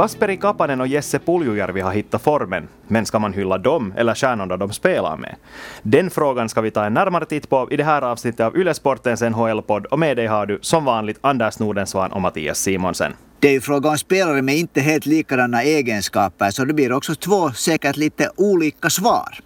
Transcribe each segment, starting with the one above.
Kasperi Kapanen och Jesse Puljujärvi har hittat formen, men ska man hylla dem eller stjärnorna de spelar med? Den frågan ska vi ta en närmare titt på i det här avsnittet av Ylesportens NHL-podd och med dig har du som vanligt Anders Nordensvan och Mattias Simonsen. Det är ju fråga om spelare med inte helt likadana egenskaper så det blir också två säkert lite olika svar.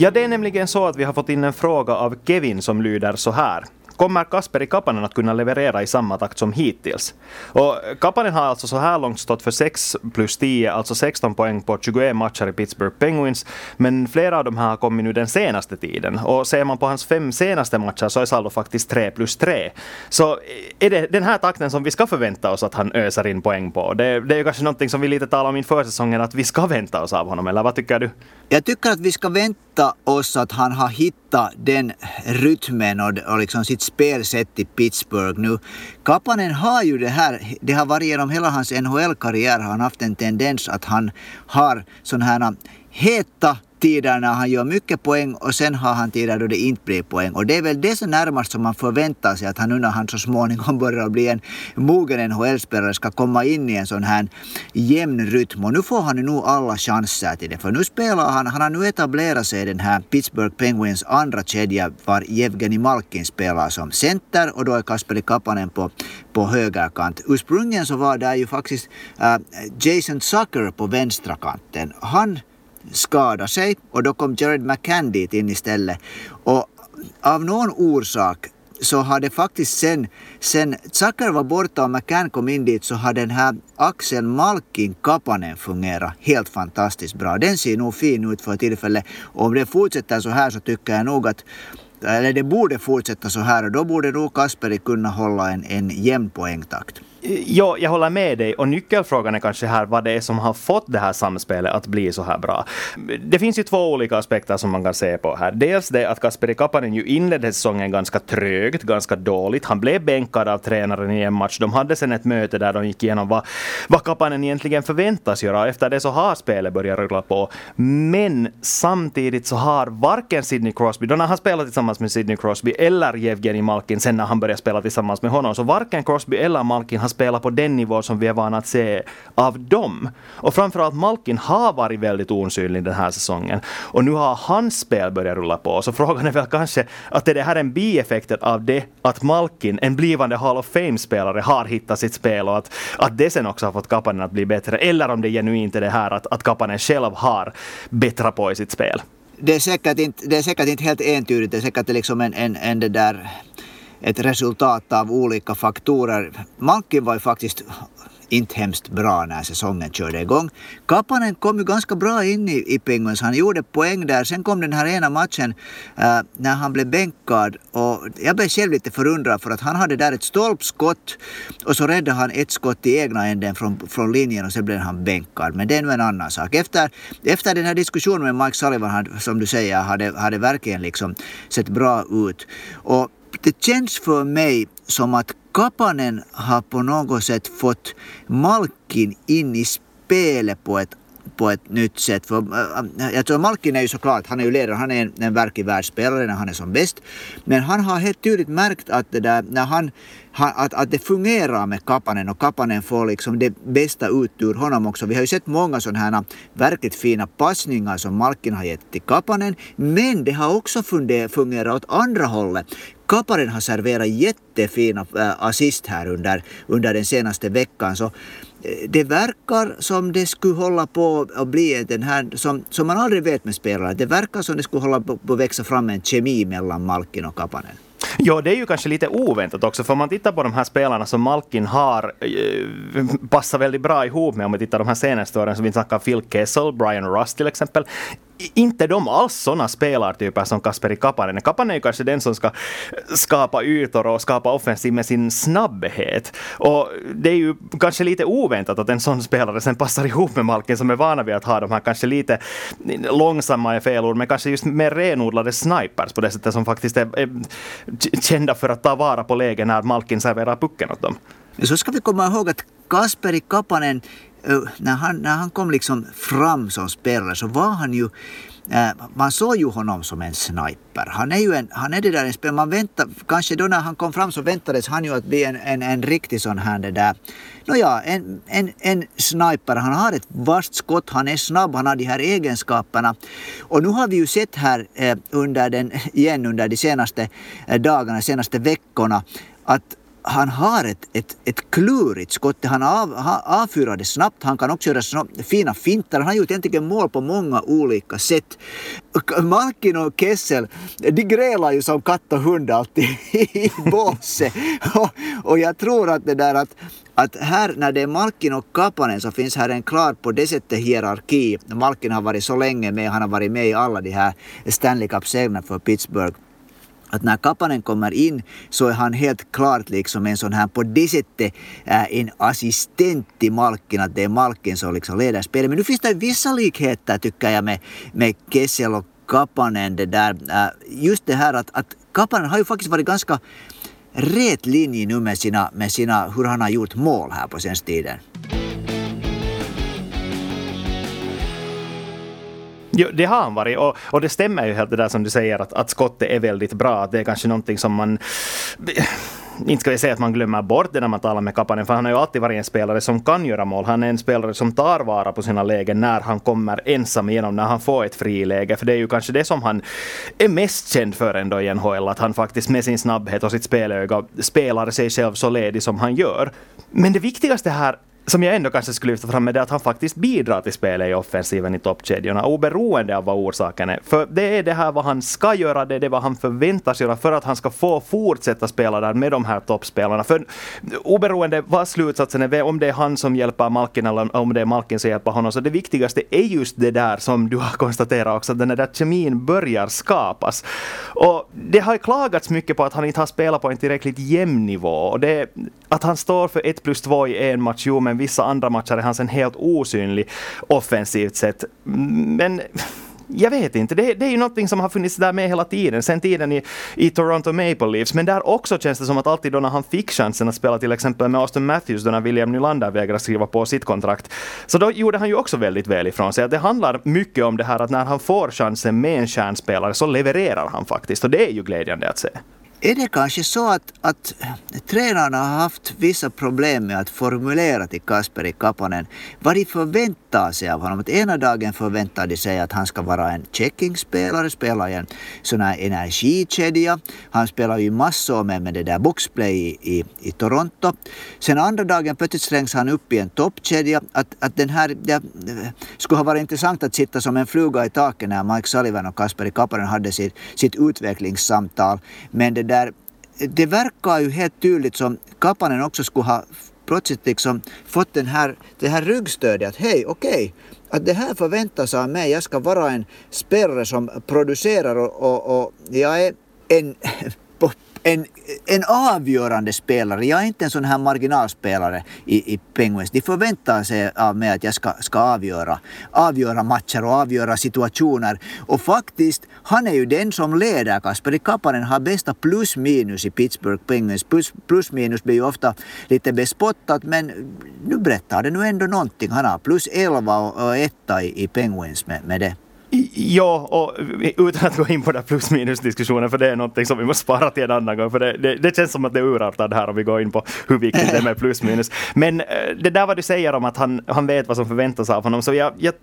Ja, det är nämligen så att vi har fått in en fråga av Kevin som lyder så här. Kommer Kasperi Kapanen att kunna leverera i samma takt som hittills? Och Kapanen har alltså så här långt stått för 6 plus 10, alltså 16 poäng på 21 matcher i Pittsburgh Penguins. Men flera av de här har kommit nu den senaste tiden. Och ser man på hans fem senaste matcher så är saldo faktiskt 3 plus 3. Så är det den här takten som vi ska förvänta oss att han öser in poäng på? Det, det är ju kanske någonting som vi lite talade om inför säsongen att vi ska vänta oss av honom, eller vad tycker du? Jag tycker att vi ska vänta oss att han har hittat den rytmen och, och liksom sitt spelsätt i Pittsburgh nu. Kapanen har ju det här, det har varit genom hela hans NHL-karriär har han haft en tendens att han har sådana här heta tider när han gör mycket poäng och sen har han tider då det inte blir poäng. Och det är väl det som närmast som man förväntar sig att han nu när han så småningom börjar bli en mogen NHL-spelare ska komma in i en sån här jämn rytm. Och nu får han ju nog alla chanser till det. För nu spelar han, han har nu etablerat sig i den här Pittsburgh Penguins andra kedja var Jevgenij Malkin spelar som center och då är Kasperi Kapanen på, på högerkant. Ursprungligen så var det ju faktiskt äh, Jason Zucker på vänstra kanten. Han skadade sig och då kom Jared McCann dit in istället. Och av någon orsak så har det faktiskt sen, sen Zucker var borta och McCann kom in dit så har den här Axel Malkin Kapanen fungerat helt fantastiskt bra. Den ser nog fin ut för tillfället. Och om det fortsätter så här så tycker jag nog att eller det borde fortsätta så här och då borde nog Kasperi kunna hålla en, en jämn poängtakt. Ja, jag håller med dig. Och nyckelfrågan är kanske här vad det är som har fått det här samspelet att bli så här bra. Det finns ju två olika aspekter som man kan se på här. Dels det att Kasperi Kapanen ju inledde säsongen ganska trögt, ganska dåligt. Han blev bänkad av tränaren i en match. De hade sen ett möte där de gick igenom vad, vad Kapanen egentligen förväntas göra. Efter det så har spelet börjat rulla på. Men samtidigt så har varken Sidney Crosby, då när han spelade tillsammans med Sidney Crosby, eller Jevgenij Malkin sen när han började spela tillsammans med honom, så varken Crosby eller Malkin har spela på den nivå som vi är vana att se av dem. Och framförallt Malkin har varit väldigt osynlig den här säsongen. Och nu har hans spel börjat rulla på. Så frågan är väl kanske att är det här en bieffekt av det att Malkin, en blivande Hall of Fame-spelare, har hittat sitt spel och att, att det sen också har fått Kapanen att bli bättre. Eller om det genuint är det här att, att Kapanen själv har bättre på i sitt spel. Det är säkert inte, det är säkert inte helt entydigt. Det är säkert liksom en, en, en det där ett resultat av olika faktorer. Malkin var ju faktiskt inte hemskt bra när säsongen körde igång. Kapanen kom ju ganska bra in i, i Penguins. Han gjorde poäng där. Sen kom den här ena matchen äh, när han blev bänkad. Och jag blev själv lite förundrad för att han hade där ett stolpskott och så räddade han ett skott i egna änden från, från linjen och sen blev han bänkad. Men det är nu en annan sak. Efter, efter den här diskussionen med Mike Sullivan, som du säger, hade, hade verkligen liksom sett bra ut. Och det känns för mig som att Kapanen har på något sätt fått Malkin in i spelet på ett på ett nytt sätt. För, äh, jag tror Malkin är ju såklart, han är ju ledare, han är en, en verklig världsspelare när han är som bäst. Men han har helt tydligt märkt att det där, när han, att, att det fungerar med Kapanen och Kapanen får liksom det bästa ut ur honom också. Vi har ju sett många sådana här verkligt fina passningar som Malkin har gett till Kapanen. Men det har också fungerat åt andra hållet. Kapanen har serverat jättefina äh, assist här under, under den senaste veckan. Så det verkar som det skulle hålla på att bli den här, som, som man aldrig vet med spelare, det verkar som det skulle hålla på att växa fram en kemi mellan Malkin och Kapanen. Ja, det är ju kanske lite oväntat också, för om man tittar på de här spelarna som Malkin har eh, passar väldigt bra ihop med, om vi tittar de här senaste åren, så vi snackar Phil Kessel, Brian Rust till exempel, inte de alls sådana spelartyper som Kasperi Kapanen. Kapanen är ju kanske den som ska skapa ytor och skapa offensiv med sin snabbhet. Och det är ju kanske lite oväntat att en sån spelare sen passar ihop med Malkin som är vana vid att ha de här kanske lite långsamma är fel ord, men kanske just mer renodlade snipers på det sättet som faktiskt är, är kända för att ta vara på lägen när Malkin serverar pucken åt dem. Så ska vi komma ihåg att Kasperi Kapanen när han, när han kom liksom fram som spelare så var han ju eh, man såg ju honom som en sniper. Han är ju en, han är det där en spel, man väntar, kanske då när han kom fram så väntades han ju att bli en, en, en riktig sån här det där, nåja, en, en, en sniper. Han har ett vasst skott, han är snabb, han har de här egenskaperna. Och nu har vi ju sett här eh, under den, igen under de senaste eh, dagarna, senaste veckorna att han har ett, ett, ett klurigt skott. Han av, avfyrar det snabbt. Han kan också göra snabbt, fina fintar. Han har gjort egentligen mål på många olika sätt. Malkin och Kessel, de grälar ju som katt och hund alltid i båset. Och, och jag tror att det där att att här när det är Malkin och Kapanen så finns här en klar på det sättet hierarki. Malkin har varit så länge med, han har varit med i alla de här Stanley Cup-seglarna för Pittsburgh att när Kapanen kommer in så är han helt klart liksom en sån här på det sättet äh, en assistent till Malkin, att det är Malkin som liksom leder spelet. Men nu finns det vissa likheter tycker jag med, med Kessel och Kapanen. Det där, äh, just det här att, att Kapanen har ju faktiskt varit ganska rät linje nu med sina, med sina, hur han har gjort mål här på senaste tiden. Jo, det har han varit och, och det stämmer ju helt det där som du säger att, att skottet är väldigt bra. Det är kanske någonting som man eh, inte ska vi säga att man glömmer bort det när man talar med Kapanen, för han har ju alltid varit en spelare som kan göra mål. Han är en spelare som tar vara på sina lägen när han kommer ensam igenom, när han får ett friläge. För det är ju kanske det som han är mest känd för ändå i NHL, att han faktiskt med sin snabbhet och sitt spelöga spelar sig själv så ledig som han gör. Men det viktigaste här som jag ändå kanske skulle lyfta fram är det att han faktiskt bidrar till spelet i offensiven i toppkedjorna, oberoende av vad orsaken är. För det är det här vad han ska göra, det är det vad han förväntas göra för att han ska få fortsätta spela där med de här toppspelarna. För oberoende vad slutsatsen är, om det är han som hjälper Malkin eller om det är Malkin som hjälper honom, så det viktigaste är just det där som du har konstaterat också, att den där kemin börjar skapas. Och det har klagats mycket på att han inte har spelat på en tillräckligt jämn nivå. Och det, att han står för ett plus två i en match, jo men vissa andra matcher är han sen helt osynlig offensivt sett. Men jag vet inte, det, det, är ju någonting som har funnits där med hela tiden, sen tiden i, i Toronto Maple Leafs. Men där också känns det som att alltid då när han fick chansen att spela till exempel med Austin Matthews, då när William Nylander vägrade skriva på sitt kontrakt, så då gjorde han ju också väldigt väl ifrån sig. det handlar mycket om det här att när han får chansen med en kärnspelare så levererar han faktiskt, och det är ju glädjande att se. Är det kanske så att, att tränarna har haft vissa problem med att formulera till Kasperi Kapanen vad de förväntar sig av honom? Att ena dagen förväntar de sig att han ska vara en checkingspelare, spela i en sån här energikedja. Han spelar ju massor med, med det där boxplay i, i, i Toronto. Sen andra dagen plötsligt slängs han upp i en toppkedja. Att, att den här, det skulle ha varit intressant att sitta som en fluga i taket när Mike Sullivan och Kasperi Kapanen hade sitt, sitt utvecklingssamtal. Men det där, det verkar ju helt tydligt som Kapanen också skulle ha plötsligt liksom fått den här, det här ryggstödet att hej, okej, okay, att det här förväntas av mig. Jag ska vara en spelare som producerar och, och, och jag är en en, en avgörande spelare. Jag är inte en sån här marginalspelare i, i Penguins. De förväntar sig av mig att jag ska, ska avgöra, avgöra matcher och avgöra situationer. Och faktiskt, han är ju den som leder. Kasperi Kapanen har bästa plus minus i Pittsburgh Penguins. Plus, plus minus blir ju ofta lite bespottat men nu berättar det nu ändå någonting. Han har plus 11 och, och 1 i, i Penguins med, med det. Ja, och utan att gå in på den plus minus diskussionen, för det är någonting som vi måste spara till en annan gång, för det, det, det känns som att det är urartat här om vi går in på hur viktigt det är med plus minus. Men eh, det där vad du säger om att han, han vet vad som förväntas av honom, så jag, jag,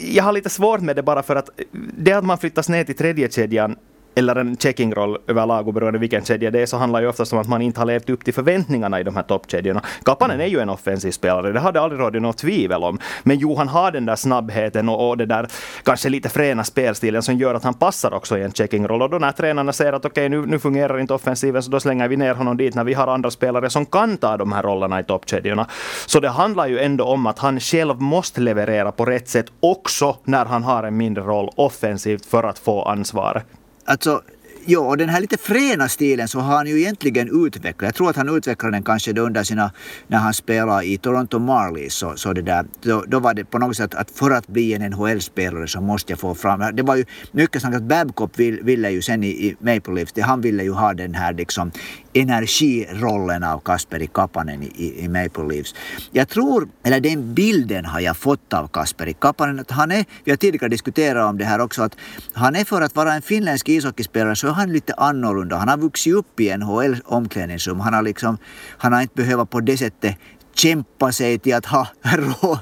jag har lite svårt med det bara för att det att man flyttas ner till tredje kedjan eller en checkingroll överlag oberoende vilken kedja det är så handlar ju oftast om att man inte har levt upp till förväntningarna i de här toppkedjorna. Kapanen är ju en offensiv spelare, det har det aldrig rått något tvivel om. Men Johan har den där snabbheten och, och det där kanske lite fräna spelstilen som gör att han passar också i en checkingroll. Och då när tränarna säger att okej, okay, nu, nu fungerar inte offensiven så då slänger vi ner honom dit när vi har andra spelare som kan ta de här rollerna i toppkedjorna. Så det handlar ju ändå om att han själv måste leverera på rätt sätt också när han har en mindre roll offensivt för att få ansvaret. Alltså, Ja, och den här lite fräna stilen så har han ju egentligen utvecklat. Jag tror att han utvecklade den kanske då under sina, när han spelade i Toronto Marlies. Så, så det där, då, då var det på något sätt att för att bli en NHL-spelare så måste jag få fram, det var ju mycket snack att Babcock vill, ville ju sen i, i Maple Leafs, han ville ju ha den här liksom energirollen av Kasperi Kapanen i, i Maple Leafs. Jag tror, eller den bilden har jag fått av Kasperi Kapanen, att han är, vi har tidigare diskuterat om det här också, att han är för att vara en finländsk ishockeyspelare så är han lite annorlunda. Han har vuxit upp i NHL omklädningsrum. Han har liksom, han har inte behövt på det sättet kämpa sig till att ha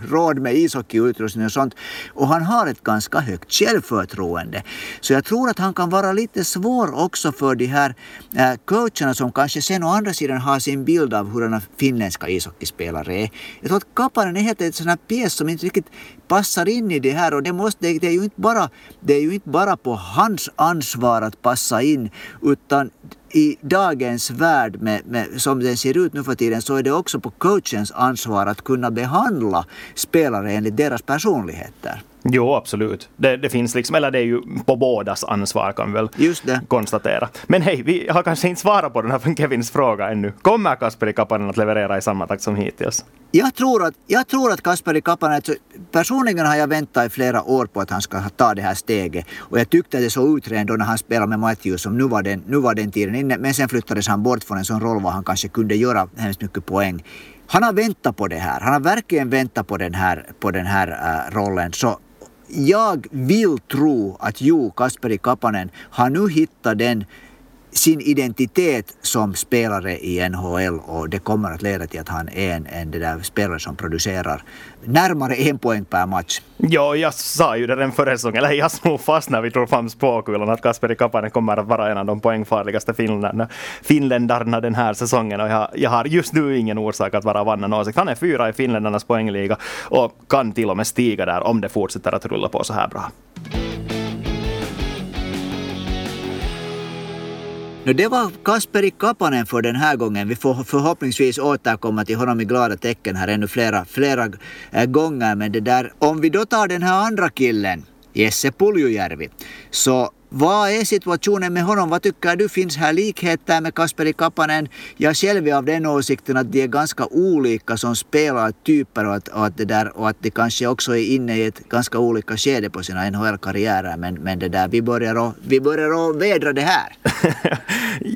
råd med ishockeyutrustning och sånt. Och han har ett ganska högt självförtroende. Så jag tror att han kan vara lite svår också för de här eh, coacherna som kanske sen å andra sidan har sin bild av hurdana finländska ishockeyspelare är. Jag tror att Kapanen är helt en sån här pjäs som inte riktigt passar in i det här och det, måste, det, är ju inte bara, det är ju inte bara på hans ansvar att passa in utan i dagens värld med, med, som den ser ut nu för tiden så är det också på coachens ansvar att kunna behandla spelare enligt deras personligheter. Jo, absolut. Det, det, finns liksom, eller det är ju på bådas ansvar kan vi väl konstatera. Men hej, vi har kanske inte svarat på den här från Kevins fråga ännu. Kommer Kasperi Kapanen att leverera i samma takt som hittills? Jag tror att, jag tror att Kasperi Kapanen, alltså, personligen har jag väntat i flera år på att han ska ta det här steget. Och jag tyckte att det såg ut redan då när han spelade med Matthews som nu var den, nu var den tiden inne. Men sen flyttades han bort från en sån roll var han kanske kunde göra hemskt mycket poäng. Han har väntat på det här. Han har verkligen väntat på den här, på den här äh, rollen. Så jag vill tro att jo, Kasperi Kapanen har nu hittat den sin identitet som spelare i NHL och det kommer att leda till att han är en, en det där spelare som producerar närmare en poäng per match. Ja, jag sa ju det den förra säsongen, eller jag slog fast när vi drog fram spåkulan att Kasperi Kapanen kommer att vara en av de poängfarligaste finländarna, finländarna den här säsongen och jag, jag har just nu ingen orsak att vara av annan åsikt. Han är fyra i finländarnas poängliga och kan till och med stiga där om det fortsätter att rulla på så här bra. No, det var Kasperi Kapanen för den här gången. Vi får förhoppningsvis återkomma till honom i glada tecken här ännu flera, flera äh, gånger. Men det där, om vi då tar den här andra killen, Jesse Puljujärvi, så vad är situationen med honom? Vad tycker du? Finns här likheter med Kasperi Kapanen? Jag själv är av den åsikten att de är ganska olika som spelartyper och att, och att, det där, och att de kanske också är inne i ett ganska olika skede på sina NHL-karriärer. Men, men det där, vi börjar, att, vi börjar och vädra det här.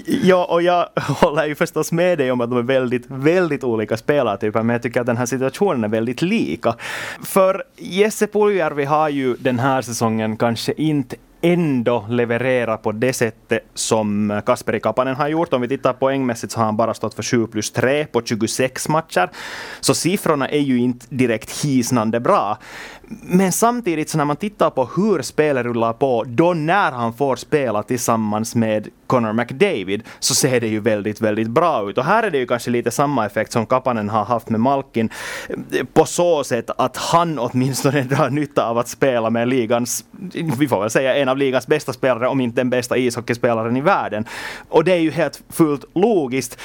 ja, och jag håller ju förstås med dig om att de är väldigt, väldigt olika spelartyper, men jag tycker att den här situationen är väldigt lika. För Jesse Puljujärvi har ju den här säsongen kanske inte ändå leverera på det sättet som Kasperi Kapanen har gjort. Om vi tittar poängmässigt så har han bara stått för 7 plus 3 på 26 matcher. Så siffrorna är ju inte direkt hisnande bra. Men samtidigt så när man tittar på hur spelet rullar på, då när han får spela tillsammans med Connor McDavid, så ser det ju väldigt, väldigt bra ut. Och här är det ju kanske lite samma effekt som Kapanen har haft med Malkin, på så sätt att han åtminstone drar nytta av att spela med ligans, vi får väl säga en av ligans bästa spelare, om inte den bästa ishockeyspelaren i världen. Och det är ju helt fullt logiskt.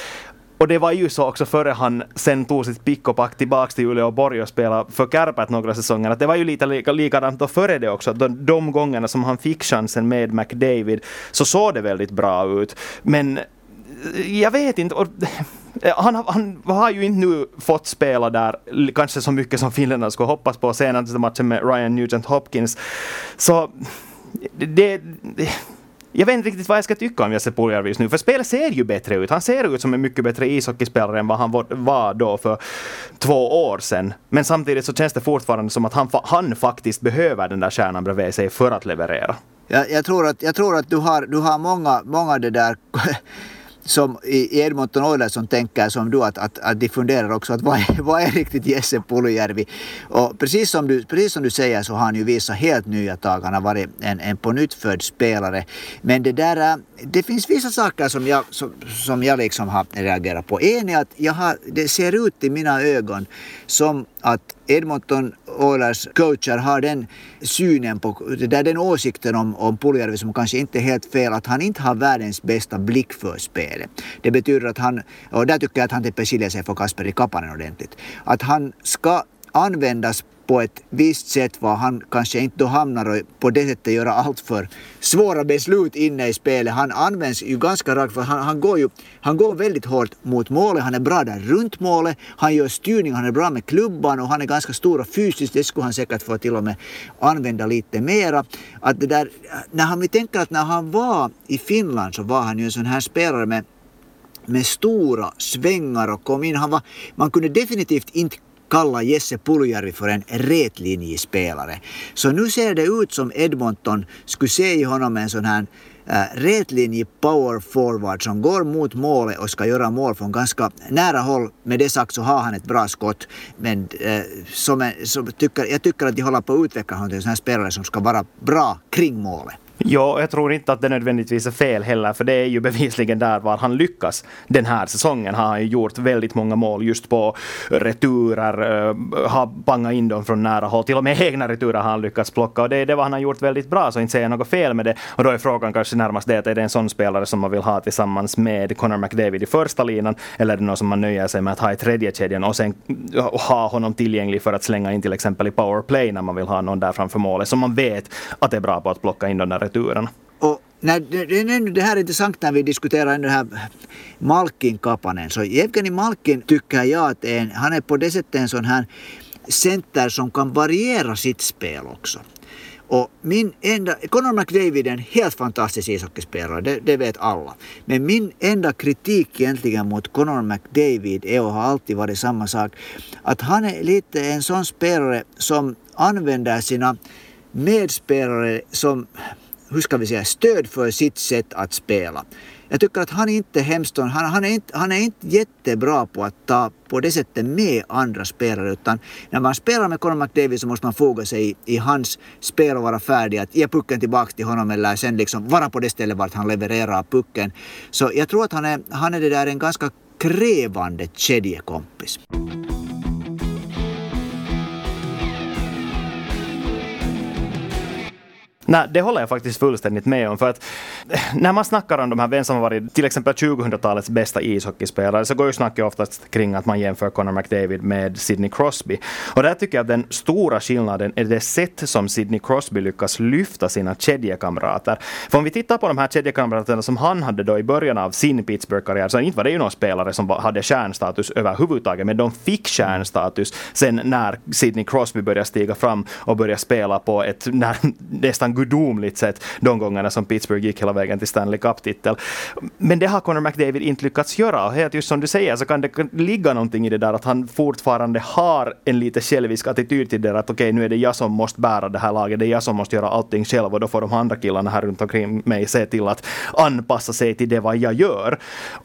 Och det var ju så också före han sen tog sitt pick och pack tillbaks till Uleåborg och spelade för Kärpät några säsonger. Att det var ju lite lika, likadant då före det också. De, de gångerna som han fick chansen med McDavid så såg det väldigt bra ut. Men eh, jag vet inte. Och, eh, han, han, har ju inte nu fått spela där kanske så mycket som finländarna skulle hoppas på senaste matchen med Ryan Nugent Hopkins. Så det, det jag vet inte riktigt vad jag ska tycka om Jesse Puljärvi just nu, för spelet ser ju bättre ut. Han ser ut som en mycket bättre ishockeyspelare än vad han var då för två år sedan. Men samtidigt så känns det fortfarande som att han, han faktiskt behöver den där stjärnan bredvid sig för att leverera. Jag, jag, tror att, jag tror att du har, du har många, många det där som i Edmonton Oilers som tänker som du att, att, att de funderar också att vad är, vad är riktigt Jesse Puljärvi? Och precis som, du, precis som du säger så har han ju visat helt nya tag. Han har varit en, en på nytt född spelare. Men det där, äh, det finns vissa saker som jag, som, som jag liksom har reagerat på. En är att jag har, det ser ut i mina ögon som att Edmonton Oilers coacher har den synen på, där den åsikten om, om Puljärvi som kanske inte är helt fel, att han inte har världens bästa blick för spelet. Det betyder att han, och där tycker jag att han till skiljer sig från Kasperi Kapanen ordentligt, att han ska användas på ett visst sätt var han kanske inte då hamnar och på det sättet göra allt för svåra beslut inne i spelet. Han används ju ganska rakt för han, han, går ju han går väldigt hårt mot målet. Han är bra där runt målet. Han gör styrning, han är bra med klubban och han är ganska stor och fysiskt. Det skulle han säkert få till och med använda lite mera. Att det där, när han, vi tänker att när han var i Finland så var han ju en sån här spelare med med stora svängar och kom in. Han var, man kunde definitivt inte kalla Jesse Puljärvi för en rätlinjespelare. Så nu ser det ut som Edmonton skulle se i honom en sån här eh, äh, rätlinje power forward som går mot målet och ska göra mål från ganska nära håll. Med det sagt så har han ett bra skott. Men äh, som, som tycker, jag tycker att de håller på att utveckla honom till en sån här spelare som ska vara bra kring målet. Ja, jag tror inte att det nödvändigtvis är fel heller, för det är ju bevisligen där var han lyckas. Den här säsongen har han ju gjort väldigt många mål just på returer, uh, har pangat in dem från nära håll. Till och med egna returer har han lyckats plocka och det är det vad han har gjort väldigt bra, så inte säger jag något fel med det. Och då är frågan kanske närmast det att är det en sån spelare som man vill ha tillsammans med Connor McDavid i första linan, eller är det någon som man nöjer sig med att ha i tredje kedjan och sen ha honom tillgänglig för att slänga in till exempel i powerplay när man vill ha någon där framför målet, som man vet att är bra på att plocka in de där returerna. Och när, det, det här är intressant när vi diskuterar den här Malkin Kapanen. Så Evgeni Malkin tycker jag att en, han är på det sättet en sån här center som kan variera sitt spel också. Och min enda, Conor McDavid är en helt fantastisk ishockeyspelare, det, det, vet alla. Men min enda kritik egentligen mot Conor McDavid är och har alltid varit samma sak. Att han är lite en sån spelare som använder sina medspelare som hur ska vi säga, stöd för sitt sätt att spela. Jag tycker att han inte är hemskt, han, han, är inte, han är inte jättebra på att ta på det sättet med andra spelare utan när man spelar med Conor McDavid så måste man foga sig i, i hans spel och vara färdig att ge pucken tillbaka till honom eller sen liksom vara på det stället vart han levererar pucken. Så jag tror att han är, han är det där en ganska krävande kedjekompis. Nej, det håller jag faktiskt fullständigt med om. För att eh, när man snackar om de här, vem som har varit till exempel 2000-talets bästa ishockeyspelare, så går ju snacket oftast kring att man jämför Connor McDavid med Sidney Crosby. Och där tycker jag att den stora skillnaden är det sätt som Sidney Crosby lyckas lyfta sina kedjekamrater. För om vi tittar på de här kedjekamraterna som han hade då i början av sin Pittsburgh-karriär, så inte var det ju någon spelare som hade stjärnstatus överhuvudtaget, men de fick stjärnstatus sen när Sidney Crosby började stiga fram och började spela på ett nästan gudomligt sätt de gångerna som Pittsburgh gick hela vägen till Stanley Cup-titel. Men det har Connor McDavid inte lyckats göra. Och helt just som du säger så kan det ligga någonting i det där att han fortfarande har en lite självisk attityd till det där att okej okay, nu är det jag som måste bära det här laget, det är jag som måste göra allting själv och då får de andra killarna här runt omkring mig se till att anpassa sig till det vad jag gör.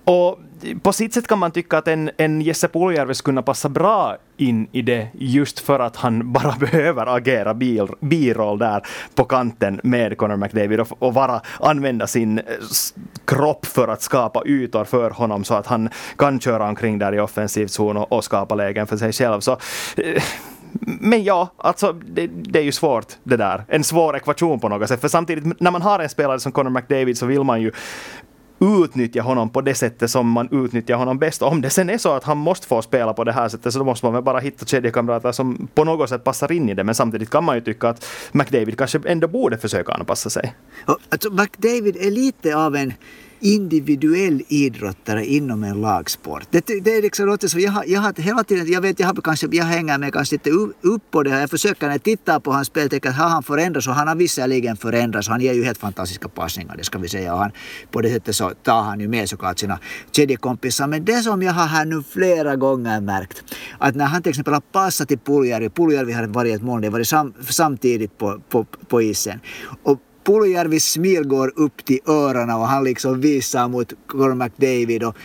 Och på sitt sätt kan man tycka att en, en Jesse Puljärvi skulle kunna passa bra in i det just för att han bara behöver agera bil, biroll där på kanten med Conor McDavid och, och bara använda sin eh, kropp för att skapa ytor för honom så att han kan köra omkring där i offensiv zon och, och skapa lägen för sig själv. Så, eh, men ja, alltså det, det, är ju svårt det där. En svår ekvation på något sätt. För samtidigt, när man har en spelare som Conor McDavid så vill man ju utnyttja honom på det sättet som man utnyttjar honom bäst. Om det sen är så att han måste få spela på det här sättet så då måste man väl bara hitta kedjekamrater som på något sätt passar in i det. Men samtidigt kan man ju tycka att McDavid kanske ändå borde försöka anpassa sig. Alltså, McDavid är lite av en individuell idrottare inom en lagsport. Det, det är liksom något som jag har, jag har hela tiden, jag vet, jag, har kanske, jag hänger med kanske lite upp på det här. Jag försöker när jag tittar på hans spel, tänka att har han förändrats och han har visserligen förändrats. Han ger ju helt fantastiska passningar, det ska vi säga. Och han, på det sättet så tar han ju med såklart sina kedjekompisar. Men det som jag har här nu flera gånger märkt, att när han till exempel har passat till Puljärvi, Puljärvi har varit ett mål, det har varit sam, samtidigt på, på, på isen. Och Puljärvis smil går upp till öronen och han liksom visar mot Conor McDavid och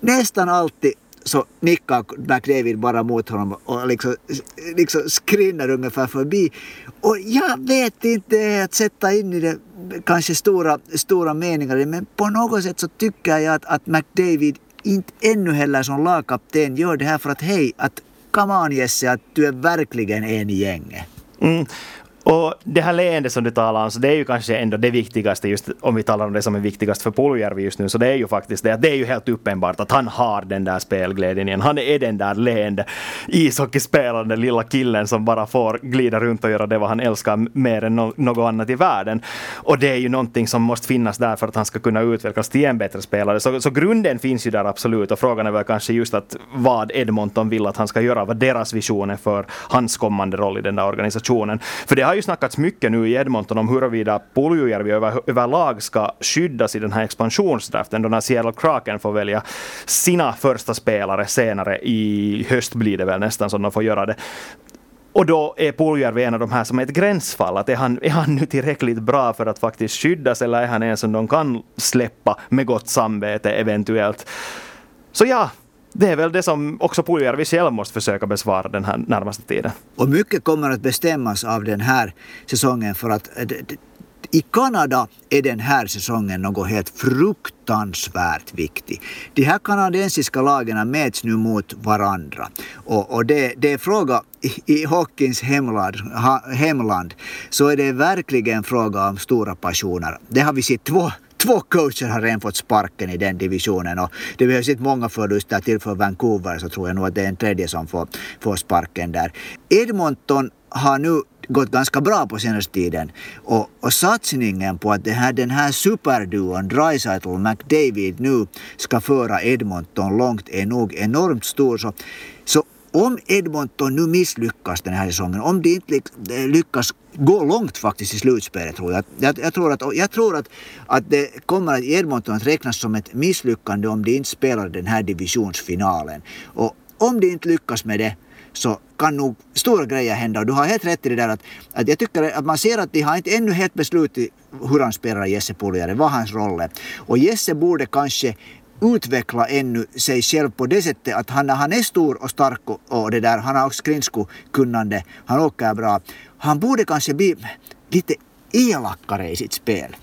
nästan alltid så nickar McDavid bara mot honom och liksom, liksom skrinner ungefär förbi. Och jag vet inte att sätta in i det kanske stora, stora meningar men på något sätt så tycker jag att, att McDavid inte ännu heller som lagkapten gör det här för att hej, att come on Jesse, att du är verkligen en i gänget. Mm. Och det här leendet som du talar om, så det är ju kanske ändå det viktigaste, just om vi talar om det som är viktigast för Puljärvi just nu, så det är ju faktiskt det att det är ju helt uppenbart att han har den där spelglädjen igen. Han är den där leende ishockeyspelande lilla killen som bara får glida runt och göra det vad han älskar mer än något annat i världen. Och det är ju någonting som måste finnas där för att han ska kunna utvecklas till en bättre spelare. Så, så grunden finns ju där absolut och frågan är väl kanske just att vad Edmonton vill att han ska göra, vad deras vision är för hans kommande roll i den där organisationen. För det har har ju snackats mycket nu i Edmonton om huruvida Puljujärvi över, överlag ska skyddas i den här expansionsdraften då när Seattle Kraken får välja sina första spelare senare i höst blir det väl nästan som de får göra det. Och då är Puljujärvi en av de här som är ett gränsfall. Att är, han, är han nu tillräckligt bra för att faktiskt skyddas eller är han en som de kan släppa med gott samvete eventuellt? Så ja, det är väl det som också Puljärvi själv måste försöka besvara den här närmaste tiden. Och mycket kommer att bestämmas av den här säsongen för att eh, i Kanada är den här säsongen något helt fruktansvärt viktigt. De här kanadensiska lagen mäts nu mot varandra. Och, och det, det är fråga i, i hockeyns hemland, ha, hemland så är det verkligen fråga om stora passioner. Det har vi sett två Två coacher har redan fått sparken i den divisionen och det behövs inte många förluster till för Vancouver så tror jag nog att det är en tredje som får, får sparken där. Edmonton har nu gått ganska bra på senaste tiden. Och, och satsningen på att det här, den här superduon Dreisaitl McDavid nu ska föra Edmonton långt är nog enormt stor. Så, så om Edmonton nu misslyckas den här säsongen, om de inte lyckas gå långt faktiskt i slutspelet tror jag. Jag, jag tror, att, jag tror att, att det kommer att Edmonton att räknas som ett misslyckande om de inte spelar den här divisionsfinalen. Och om de inte lyckas med det så kan nog stora grejer hända. Och du har helt rätt i det där att, att jag tycker att man ser att de har inte ännu helt beslutat hur han spelar Jesse Puljare, vad hans roll är. Och Jesse borde kanske utveckla ännu sig själv på det sättet att han, han är stor och stark och, och det där, han har också skridskokunnande, han åker bra. Han borde kanske bli lite elakare i sitt spel.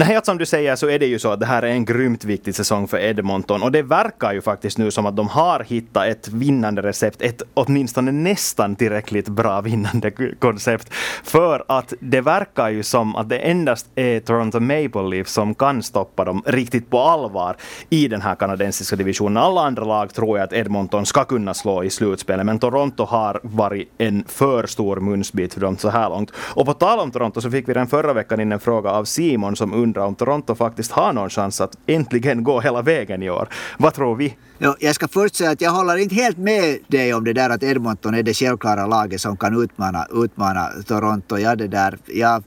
Nej, att som du säger så är det ju så att det här är en grymt viktig säsong för Edmonton och det verkar ju faktiskt nu som att de har hittat ett vinnande recept, ett åtminstone nästan tillräckligt bra vinnande koncept. För att det verkar ju som att det endast är Toronto Maple Leafs som kan stoppa dem riktigt på allvar i den här kanadensiska divisionen. Alla andra lag tror jag att Edmonton ska kunna slå i slutspelet, men Toronto har varit en för stor munsbit för dem så här långt. Och på tal om Toronto så fick vi den förra veckan in en fråga av Simon som undrar om Toronto faktiskt har någon chans att äntligen gå hela vägen i år. Vad tror vi? Ja, jag ska först säga att jag håller inte helt med dig om det där att Edmonton är det självklara laget som kan utmana, utmana Toronto. Ja, det där, ja,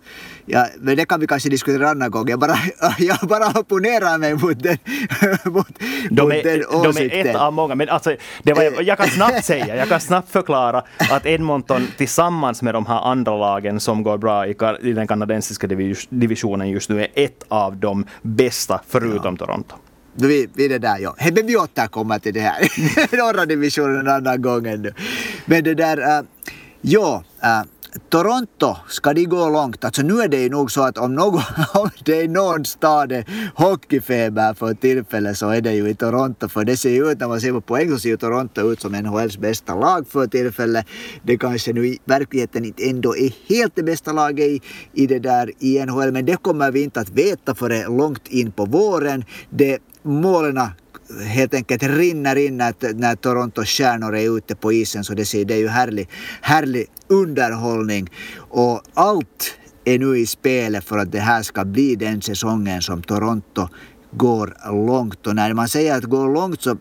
ja, men det kan vi kanske diskutera en annan gång. Jag bara, jag bara opponerar mig mot den, mot, de mot är, den åsikten. De är ett av många, men alltså, det var, jag kan snabbt säga, jag kan snabbt förklara att Edmonton tillsammans med de här andra lagen som går bra i, i den kanadensiska divisionen just nu är ett av de bästa förutom ja. Toronto. Vi, vi det där, ja. Men vi återkommer till det här. Norra divisionen en annan gång ännu. Men det där, äh, ja. Äh, Toronto, ska de gå långt? Alltså nu är det ju nog så att om, någon, om det är någon stad är hockeyfeber för tillfället så är det ju i Toronto. För det ser ju ut, när man ser på poäng så ser ju Toronto ut som NHLs bästa lag för tillfället. Det kanske nu i verkligheten inte ändå är helt det bästa laget i, i det där i NHL, men det kommer vi inte att veta förrän långt in på våren. Det målen helt enkelt rinner in när, när Torontos stjärnor är ute på isen så det, ser, det är ju härlig, härlig underhållning. Och allt är nu i spelet för att det här ska bli den säsongen som Toronto går långt. Och när man säger att går långt så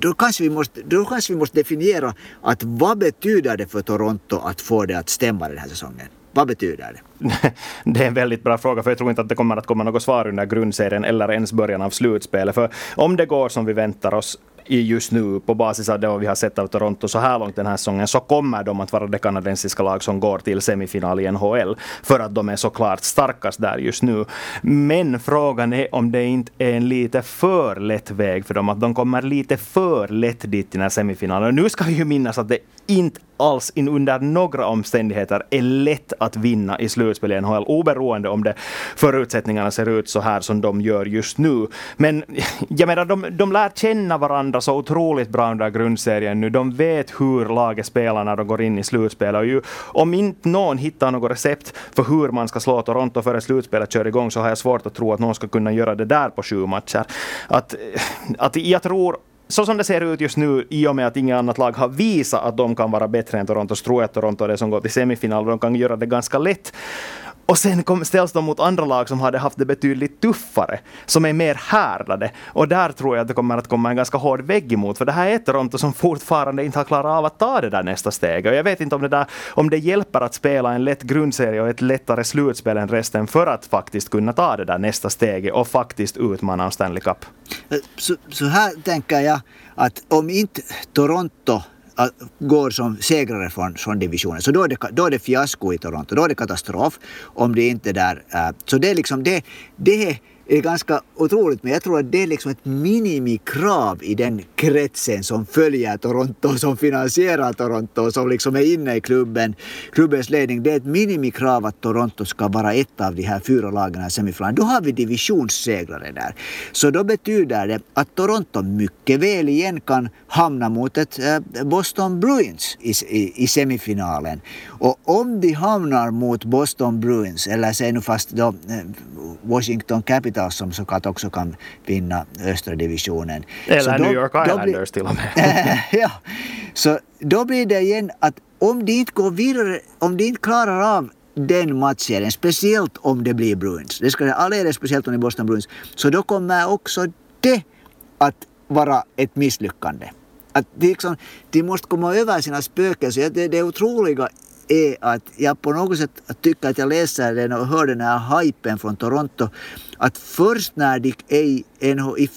då kanske, vi måste, då kanske vi måste definiera att vad betyder det för Toronto att få det att stämma den här säsongen? Vad betyder det? det är en väldigt bra fråga, för jag tror inte att det kommer att komma något svar under grundserien eller ens början av slutspelet. För om det går som vi väntar oss just nu på basis av det vi har sett av Toronto så här långt den här säsongen så kommer de att vara det kanadensiska lag som går till semifinal i NHL för att de är såklart starkast där just nu. Men frågan är om det inte är en lite för lätt väg för dem, att de kommer lite för lätt dit i den här semifinalen. Nu ska vi ju minnas att det inte alls in under några omständigheter är lätt att vinna i slutspel i NHL, oberoende om det förutsättningarna ser ut så här som de gör just nu. Men jag menar, de, de lär känna varandra så otroligt bra under grundserien nu. De vet hur laget spelar när de går in i slutspelet. Och ju, om inte någon hittar något recept för hur man ska slå Toronto före slutspelet kör igång så har jag svårt att tro att någon ska kunna göra det där på sju matcher. Att, att jag tror så som det ser ut just nu, i och med att inget annat lag har visat att de kan vara bättre än Toronto, så tror jag att Toronto är det som går till semifinal och de kan göra det ganska lätt. Och sen kom, ställs de mot andra lag som hade haft det betydligt tuffare, som är mer härdade. Och där tror jag att det kommer att komma en ganska hård vägg emot, för det här är Toronto som fortfarande inte har klarat av att ta det där nästa steg. Och jag vet inte om det, där, om det hjälper att spela en lätt grundserie och ett lättare slutspel än resten för att faktiskt kunna ta det där nästa steget och faktiskt utmana om Stanley Cup. Eh, så, så här tänker jag att om inte Toronto går som segrare från, från divisionen. Så då är, det, då är det fiasko i Toronto, då är det katastrof om det inte där. Eh, så det är liksom det, det är är ganska otroligt, men jag tror att det är liksom ett minimikrav i den kretsen som följer Toronto, som finansierar Toronto, som liksom är inne i klubben, klubbens ledning. Det är ett minimikrav att Toronto ska vara ett av de här fyra lagen i semifinalen. Då har vi divisionssegrare där. Så då betyder det att Toronto mycket väl igen kan hamna mot ett eh, Boston Bruins i, i, i semifinalen. Och om de hamnar mot Boston Bruins, eller säg nu fast då eh, Washington Capitals som såklart också kan vinna östra divisionen. Eller då, New York Islanders till och med. ja, så då blir det igen att om de inte går vidare, om de inte klarar av den matchserien, speciellt om det blir Bruins, det ska alldeles speciellt om det är Boston Bruins, så då kommer också det att vara ett misslyckande. Att de, liksom, de måste komma över sina spöken. Så det, det otroliga är att jag på något sätt tycker att jag läser den och hör den här hypen från Toronto. Att först när de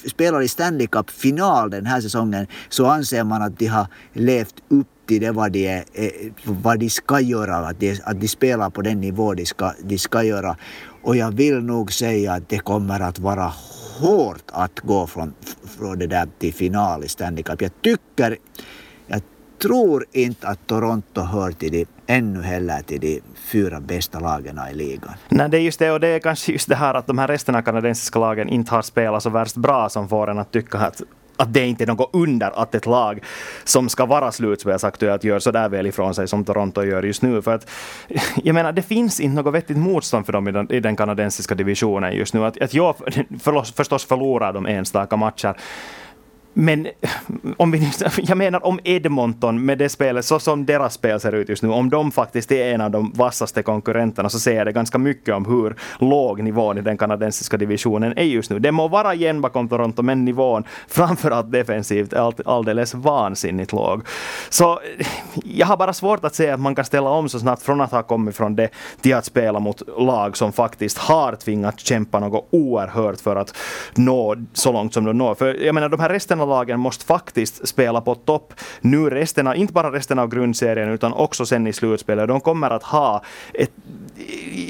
spelar i Stanley Cup-final den här säsongen så anser man att de har levt upp till det vad de, är, eh, vad de ska göra, att de, att de spelar på den nivå de ska, de ska göra. Och jag vill nog säga att det kommer att vara hårt att gå från, från det där till final i Stanley Cup. Jag tycker, tror inte att Toronto hör till de ännu heller till de fyra bästa lagen i ligan. Nej, det är just det och det är kanske just det här att de här resten av kanadensiska lagen inte har spelat så värst bra som får en att tycka att att det inte är något under att ett lag som ska vara slutspelsaktuellt gör så där väl ifrån sig som Toronto gör just nu. För att, jag menar, det finns inte något vettigt motstånd för dem i den, i den kanadensiska divisionen just nu. Att, att jag förstås förlorar de enstaka matcher men om vi, jag menar om Edmonton med det spelet, så som deras spel ser ut just nu, om de faktiskt är en av de vassaste konkurrenterna så säger det ganska mycket om hur låg nivån i den kanadensiska divisionen är just nu. Det må vara igen bakom Toronto, men nivån framförallt defensivt är alldeles vansinnigt låg. Så jag har bara svårt att se att man kan ställa om så snabbt från att ha kommit från det till att spela mot lag som faktiskt har tvingats kämpa något oerhört för att nå så långt som de når. För jag menar, de här resten av lagen måste faktiskt spela på topp nu resten av, inte bara resten av grundserien utan också sen i slutspelet. De kommer att ha ett,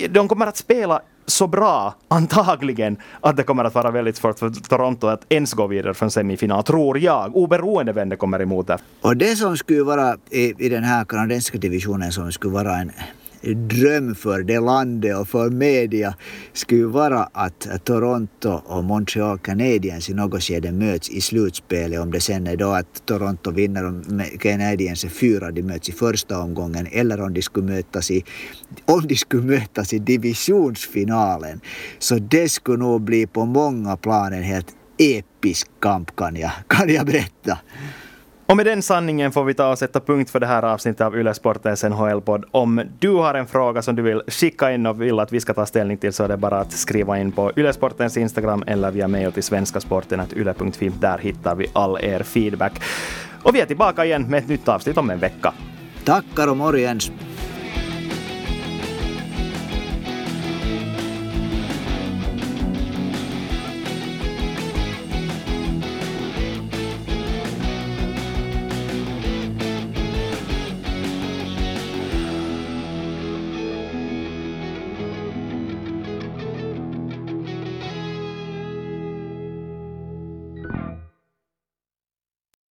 de kommer att spela så bra, antagligen, att det kommer att vara väldigt svårt för Toronto att ens gå vidare från semifinal, tror jag, oberoende vem det kommer emot det. Och det som skulle vara i, i den här kanadensiska divisionen som skulle vara en dröm för det landet och för media skulle vara att Toronto och Montreal Canadiens i något skede möts i slutspelet. Om det sen är då att Toronto vinner och Canadiens är fyra, de möts i första omgången eller om de skulle mötas i, om de skulle mötas i divisionsfinalen. Så det skulle nog bli på många plan en helt episk kamp kan jag, kan jag berätta. Och med den sanningen får vi ta och sätta punkt för det här avsnittet av Yle Sportens NHL-podd. Om du har en fråga som du vill skicka in och vill att vi ska ta ställning till så är det bara att skriva in på Yle Sportens Instagram eller via mail till svenskasporten.yle.fi. Där hittar vi all er feedback. Och vi är tillbaka igen med ett nytt avsnitt om en vecka. Tackar och morgens!